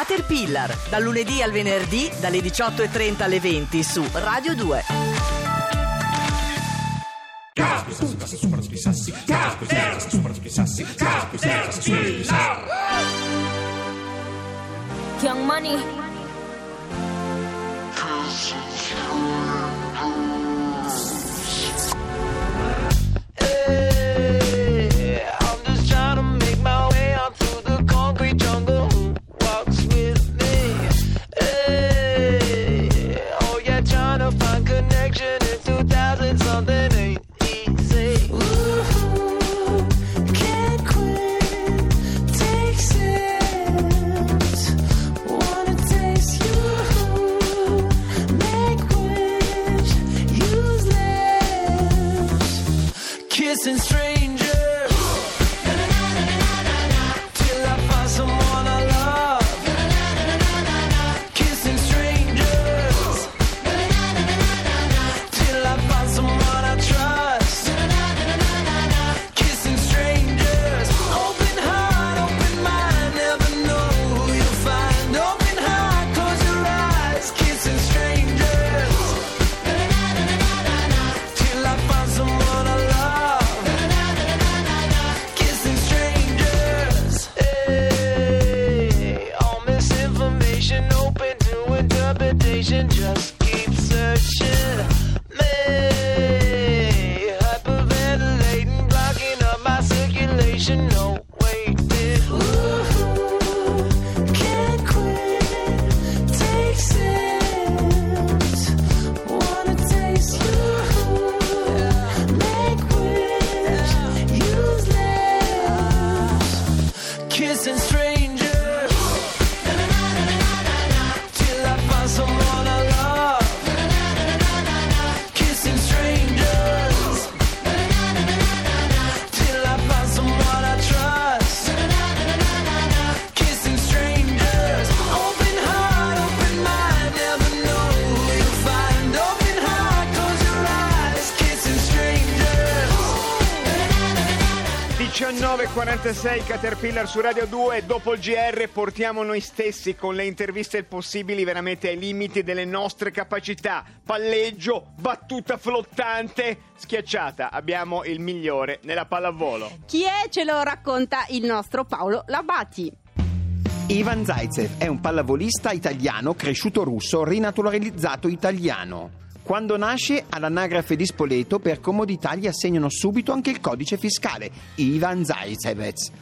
Caterpillar, dal lunedì al venerdì dalle 18.30 alle 20 su Radio 2. Young Money. 19.46 Caterpillar su Radio 2 dopo il GR portiamo noi stessi con le interviste possibili veramente ai limiti delle nostre capacità palleggio, battuta flottante schiacciata abbiamo il migliore nella pallavolo Chi è? Ce lo racconta il nostro Paolo Labati. Ivan Zaitsev è un pallavolista italiano cresciuto russo, rinaturalizzato italiano. Quando nasce all'anagrafe di Spoleto, per comodità gli assegnano subito anche il codice fiscale, Ivan Zaitsevez.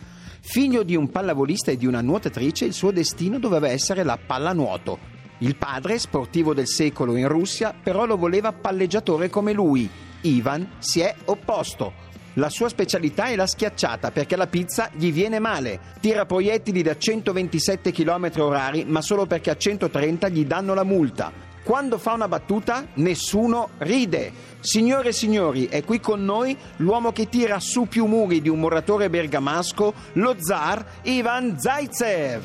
Figlio di un pallavolista e di una nuotatrice, il suo destino doveva essere la pallanuoto. Il padre, sportivo del secolo in Russia, però lo voleva palleggiatore come lui. Ivan si è opposto. La sua specialità è la schiacciata perché la pizza gli viene male. Tira proiettili da 127 km orari, ma solo perché a 130 gli danno la multa. Quando fa una battuta, nessuno ride. Signore e signori, è qui con noi l'uomo che tira su più muri di un muratore bergamasco, lo zar Ivan Zaitsev.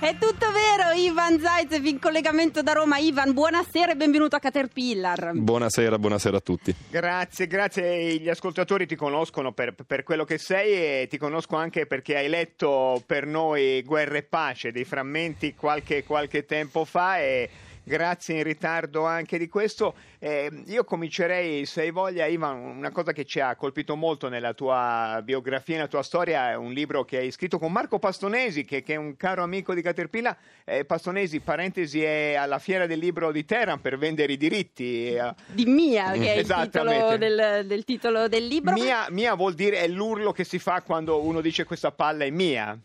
È tutto vero, Ivan Zaitsev in collegamento da Roma. Ivan, buonasera e benvenuto a Caterpillar. Buonasera, buonasera a tutti. grazie grazie gli ascoltatori ti conoscono per, per quello che sei e ti conosco anche perché hai letto per noi Guerra e Pace dei frammenti qualche, qualche tempo fa e Grazie in ritardo anche di questo. Eh, io comincerei, se hai voglia, Ivan, una cosa che ci ha colpito molto nella tua biografia, nella tua storia, è un libro che hai scritto con Marco Pastonesi, che, che è un caro amico di Caterpillar. Eh, Pastonesi, parentesi, è alla fiera del libro di Teheran per vendere i diritti. eh, Di Mia, che è il titolo Esattamente. del, del titolo del libro. Mia, mia vuol dire è l'urlo che si fa quando uno dice questa palla è mia.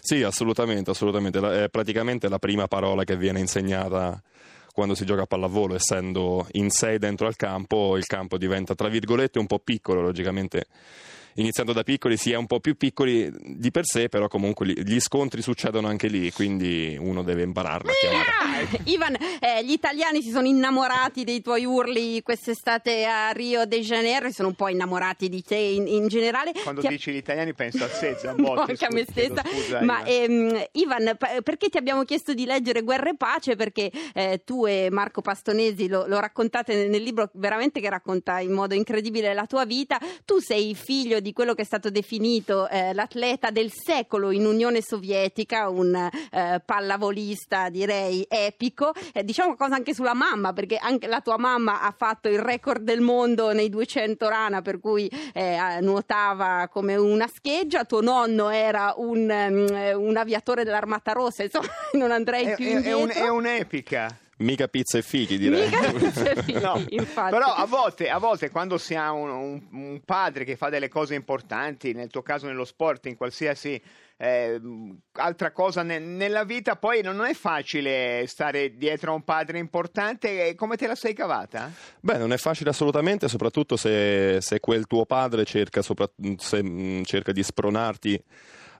Sì, assolutamente, assolutamente. La- È praticamente la prima parola che viene insegnata quando si gioca a pallavolo, essendo in sei dentro al campo, il campo diventa tra virgolette un po' piccolo, logicamente. Iniziando da piccoli si è un po' più piccoli di per sé, però comunque li- gli scontri succedono anche lì, quindi uno deve impararla a chiamare. Ivan, eh, gli italiani si sono innamorati dei tuoi urli quest'estate a Rio de Janeiro, sono un po' innamorati di te in, in generale. Quando Ti dici gli italiani penso a Sezza, a No, volte. anche a me stessa. scusa, Ma Ivan. ehm, Ivan, pa- perché ti abbiamo chiesto di leggere Guerra e Pace? Perché eh, tu e Marco Pastonesi lo, lo raccontate nel libro veramente che racconta in modo incredibile la tua vita. Tu sei figlio di di quello che è stato definito eh, l'atleta del secolo in Unione Sovietica, un eh, pallavolista direi epico. Eh, diciamo qualcosa anche sulla mamma, perché anche la tua mamma ha fatto il record del mondo nei 200 rana, per cui eh, nuotava come una scheggia. Tuo nonno era un, um, un aviatore dell'Armata Rossa, insomma, non andrei È, più è- è indietro. un- è un'epica. Mica pizza e fichi, direi. Fine, No, infatti. Però a volte, a volte quando si ha un, un- un padre che fa delle cose importanti, nel tuo caso nello sport, in qualsiasi eh, altra cosa ne- nella vita, poi non è facile stare dietro a un padre importante. Come te la sei cavata? Beh, non è facile assolutamente, soprattutto se, se quel tuo padre cerca, sopra- se, mh, cerca di spronarti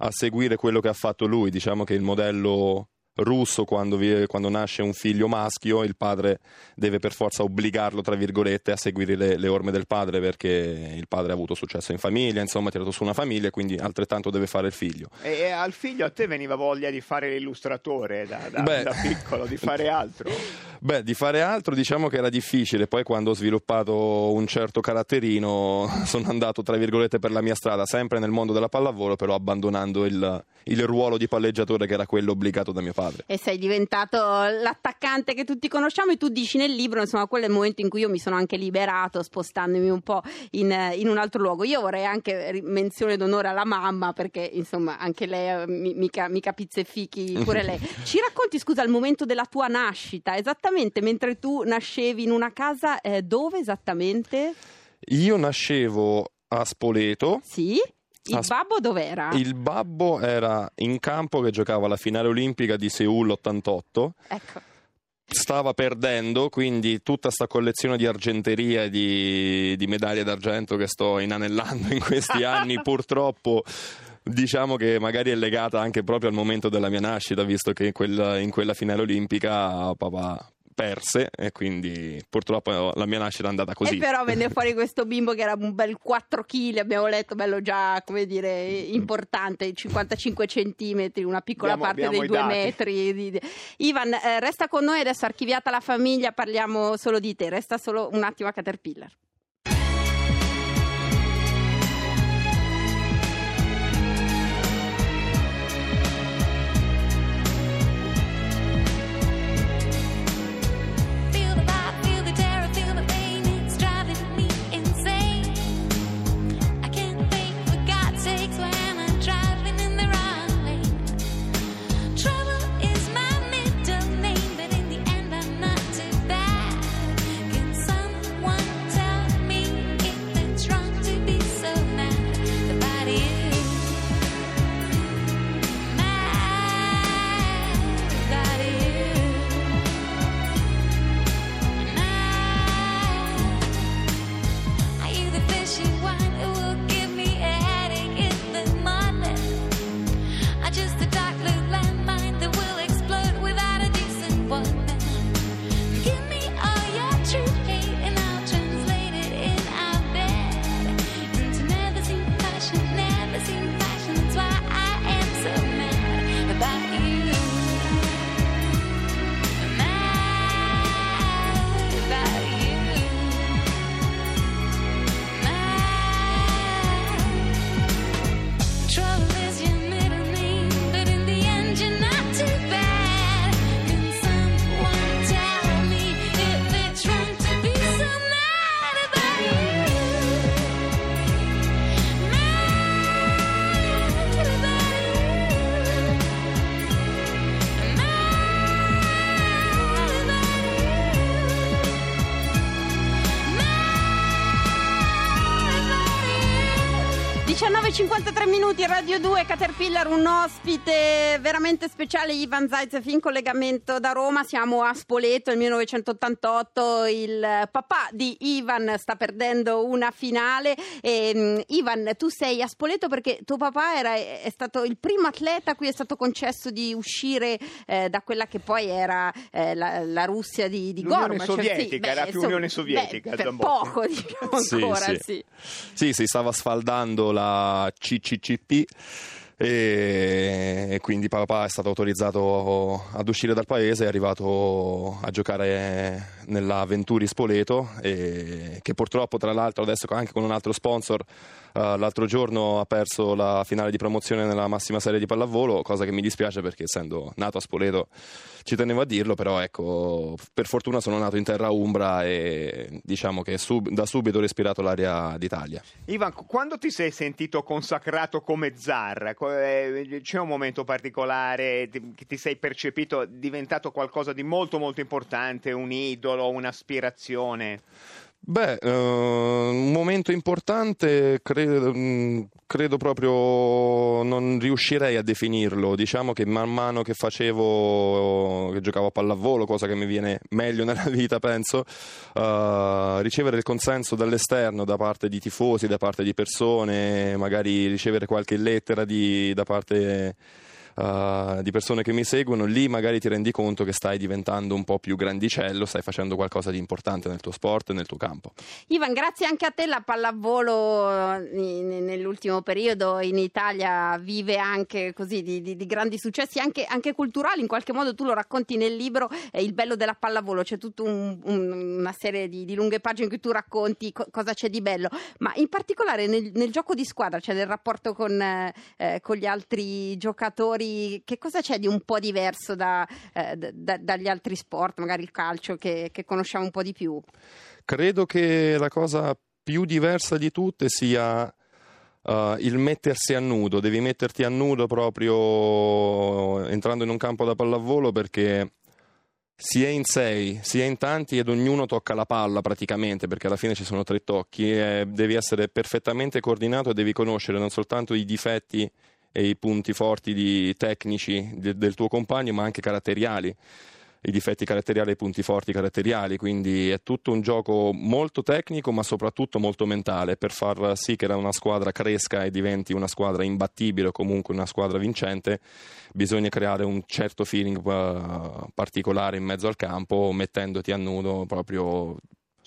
a seguire quello che ha fatto lui. Diciamo che il modello russo, quando, vi- quando nasce un figlio maschio, il padre deve per forza obbligarlo, tra virgolette, a seguire le, le orme del padre perché il padre ha avuto successo in famiglia, insomma, ha tirato su una famiglia, quindi altrettanto deve fare il figlio. E, e al figlio a te veniva voglia di fare l'illustratore da, da- Beh. da piccolo, di fare altro. Beh, di fare altro diciamo che era difficile, poi quando ho sviluppato un certo caratterino sono andato tra virgolette per la mia strada, sempre nel mondo della pallavolo, però abbandonando il, il ruolo di palleggiatore che era quello obbligato da mio padre. E sei diventato l'attaccante che tutti conosciamo e tu dici nel libro, insomma, quello è il momento in cui io mi sono anche liberato spostandomi un po' in, in un altro luogo. Io vorrei anche menzione d'onore alla mamma perché, insomma, anche lei, eh, mi- mica, mica pizze e fichi, pure lei. Ci racconti, scusa, il momento della tua nascita, esattamente mentre tu nascevi in una casa, eh, dove esattamente? Io nascevo a Spoleto, Sì? Il As- babbo dov'era? il babbo era in campo che giocava alla finale olimpica di Seul 88. Ecco. stava perdendo, quindi tutta sta collezione di argenteria e di, di medaglie d'argento che sto inanellando in questi anni, purtroppo diciamo che magari è legata anche proprio al momento della mia nascita, visto che in quella, in quella finale olimpica papà perse e quindi purtroppo la mia nascita è andata così. E però venne fuori questo bimbo che era un bel 4 kg, abbiamo letto, bello già, come dire, importante, 55 centimetri, una piccola Abbiamo- parte abbiamo dei due dati. metri. di- di- Ivan, eh, resta con noi, adesso archiviata la famiglia, parliamo solo di te, resta solo un attimo a Caterpillar. 53 minuti, Radio 2, Caterpillar, un ospite veramente speciale, Ivan Zaitsev in collegamento da Roma, siamo a Spoleto, nel 1988, il papà di Ivan sta perdendo una finale. E, Ivan, tu sei a Spoleto perché tuo papà era, è stato il primo atleta a cui è stato concesso di uscire eh, da quella che poi era eh, la, la, Russia di, di L'Unione Gorbachev. Sovietica, sì, beh, era più so, Unione Sovietica. Beh, per poco, diciamo sì, ancora, sì. Sì. sì, si stava sfaldando la CCCP e quindi papà è stato autorizzato ad uscire dal paese, è arrivato a giocare nella Venturi Spoleto e che purtroppo tra l'altro adesso anche con un altro sponsor l'altro giorno ha perso la finale di promozione nella massima serie di pallavolo, cosa che mi dispiace perché essendo nato a Spoleto ci tenevo a dirlo, però ecco, per fortuna sono nato in terra umbra e diciamo che sub- da subito ho respirato l'aria d'Italia. Ivan, qu- quando ti sei sentito consacrato come zar? Eh, C'è un momento particolare ti- che ti sei percepito diventato qualcosa di molto molto importante, un idolo, un'aspirazione? Beh, eh, un momento importante credo, mh, credo proprio non riuscirei a definirlo. Diciamo che man mano che facevo, che giocavo a pallavolo, cosa che mi viene meglio nella vita, penso, eh, ricevere il consenso dall'esterno da parte di tifosi, da parte di persone, magari ricevere qualche lettera di- da parte eh, di persone che mi seguono, lì magari ti rendi conto che stai diventando un po' più grandicello, stai facendo qualcosa di importante nel tuo sport e nel tuo campo. Ivan, grazie anche a te la pallavolo eh, in- nell'ultimo periodo in Italia vive anche così di, di- di grandi successi anche, anche culturali, in qualche modo tu lo racconti nel libro, è il bello della pallavolo, c'è tutta una serie di, di lunghe pagine in cui tu racconti co- cosa c'è di bello, ma in particolare nel, nel gioco di squadra, cioè nel rapporto con, eh, eh, con gli altri giocatori, che cosa c'è di un po' diverso da- eh, da- da- dagli altri sport, magari il calcio che- che conosciamo un po' di più? Credo che la cosa più diversa di tutte sia eh, il mettersi a nudo. Devi metterti a nudo proprio entrando in un campo da pallavolo perché si è in sei, si è in tanti ed ognuno tocca la palla praticamente perché alla fine ci sono tre tocchi e devi essere perfettamente coordinato e devi conoscere non soltanto i difetti e i punti forti di- tecnici de- del tuo compagno ma anche caratteriali i difetti caratteriali e i punti forti caratteriali, quindi è tutto un gioco molto tecnico ma soprattutto molto mentale per far sì che una squadra cresca e diventi una squadra imbattibile o comunque una squadra vincente bisogna creare un certo feeling eh, particolare in mezzo al campo mettendoti a nudo proprio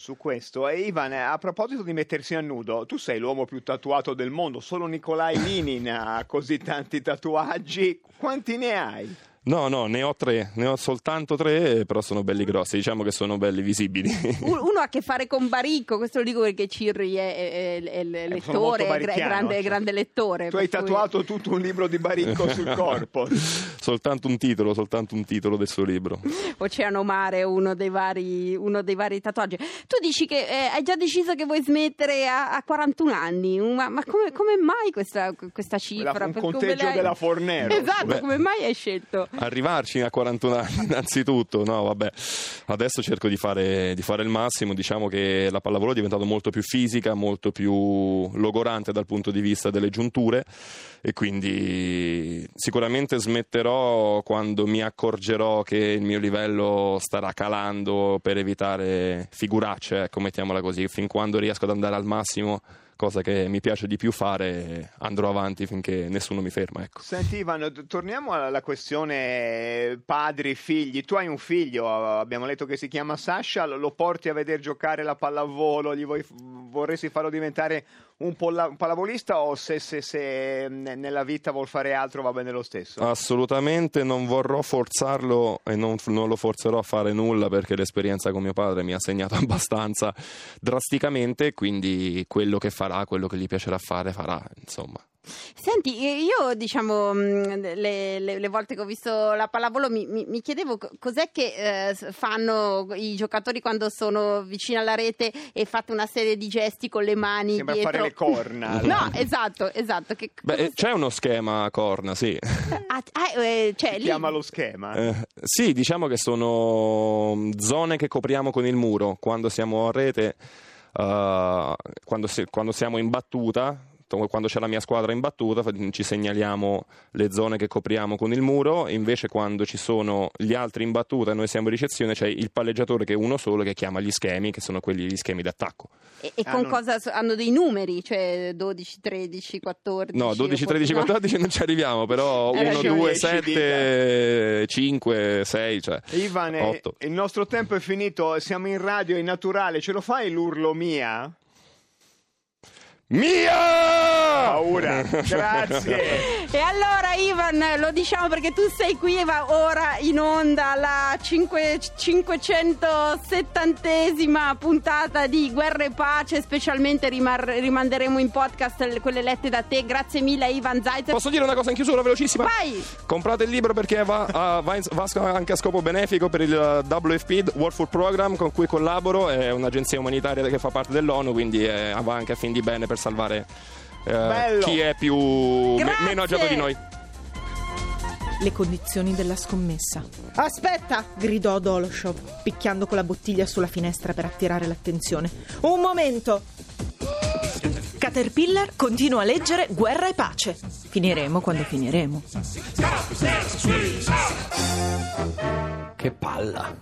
Su questo, e Ivan, a proposito di mettersi a nudo, tu sei l'uomo più tatuato del mondo, solo Nikolai Linin ha così tanti tatuaggi, quanti ne hai? No, no, ne ho tre, ne ho soltanto tre, però sono belli grossi, diciamo che sono belli visibili. Un- Uno ha a che fare con Baricco, questo lo dico perché Cirri è, è- è- è lettore, grande, cioè. grande lettore. Tu hai cui- tatuato tutto un libro di Baricco sul corpo. Soltanto un titolo, soltanto un titolo del suo libro. Oceano Mare uno dei vari, uno dei vari tatuaggi. Tu dici che eh, hai già deciso che vuoi smettere a, a 41 anni, ma, ma come, come mai questa, questa cifra? La- un Per conteggio l'hai- della Fornero. Esatto, Beh. come mai hai scelto? Arrivarci a 41 anni innanzitutto, no vabbè, adesso cerco di fare, di fare il massimo, diciamo che la pallavolo è diventata molto più fisica, molto più logorante dal punto di vista delle giunture e quindi sicuramente smetterò quando mi accorgerò che il mio livello starà calando per evitare figuracce, ecco mettiamola così, fin quando riesco ad andare al massimo cosa che mi piace di più fare andrò avanti finché nessuno mi ferma ecco. Senti Ivan, t- torniamo alla questione padri, figli. Tu hai un figlio, abbiamo letto che si chiama Sasha, lo porti a vedere giocare la pallavolo, gli vuoi- vorresti farlo diventare un, polla- un pallavolista o se, se- se, ne- nella vita vuol fare altro va bene lo stesso? Assolutamente non vorrò forzarlo e non, non lo forzerò a fare nulla perché l'esperienza con mio padre mi ha segnato abbastanza drasticamente, quindi quello che farà, quello che gli piacerà fare, farà, insomma. Senti, io diciamo mh, le, le- le volte che ho visto la pallavolo mi, mi- mi chiedevo co- cos'è che eh, fanno i giocatori quando sono vicino alla rete e fate una serie di gesti con le mani Sembra dietro. fare le corna. No, esatto, esatto. Che, Beh, eh, c'è uno schema a corna, sì. Ah, ah, eh, cioè, Si lì- chiama lo schema. Eh, sì, diciamo che sono zone che copriamo con il muro quando siamo a rete, eh, quando, si- quando siamo in battuta. To- Quando c'è la mia squadra in battuta ci segnaliamo le zone che copriamo con il muro, invece quando ci sono gli altri in battuta e noi siamo in ricezione c'è il palleggiatore che è uno solo che chiama gli schemi, che sono quelli gli schemi d'attacco. E, e Ah, con non- cosa so- hanno dei numeri, cioè 12, 13, 14. No, 12, 13, no? 14 non ci arriviamo, però Hai 1, ragione. 2, 10 7, 5, 6, cioè Ivan, eh, 8. il nostro tempo è finito, siamo in radio, è naturale, ce lo fai l'urlo mia? Mia! Paura. Grazie. E allora Ivan, lo diciamo perché tu sei qui va- ora in onda alla cinque- 570esima puntata di Guerra e Pace, specialmente rimar- rimanderemo in podcast le- quelle lette da te. Grazie mille Ivan Zaitsev. Posso dire una cosa in chiusura velocissima? Vai! Comprate il libro perché va, a- va in- va anche a scopo benefico per il eh, WFP, World Food Program, con cui collaboro. È un'agenzia umanitaria che fa parte dell'ONU, quindi eh, va anche a fin di bene per salvare eh, chi è più me- meno agiato di noi. Le condizioni della scommessa. Aspetta! gridò Doloshov, picchiando con la bottiglia sulla finestra per attirare l'attenzione. Un momento! Caterpillar continua a leggere Guerra e pace. Finiremo quando finiremo. Che palla.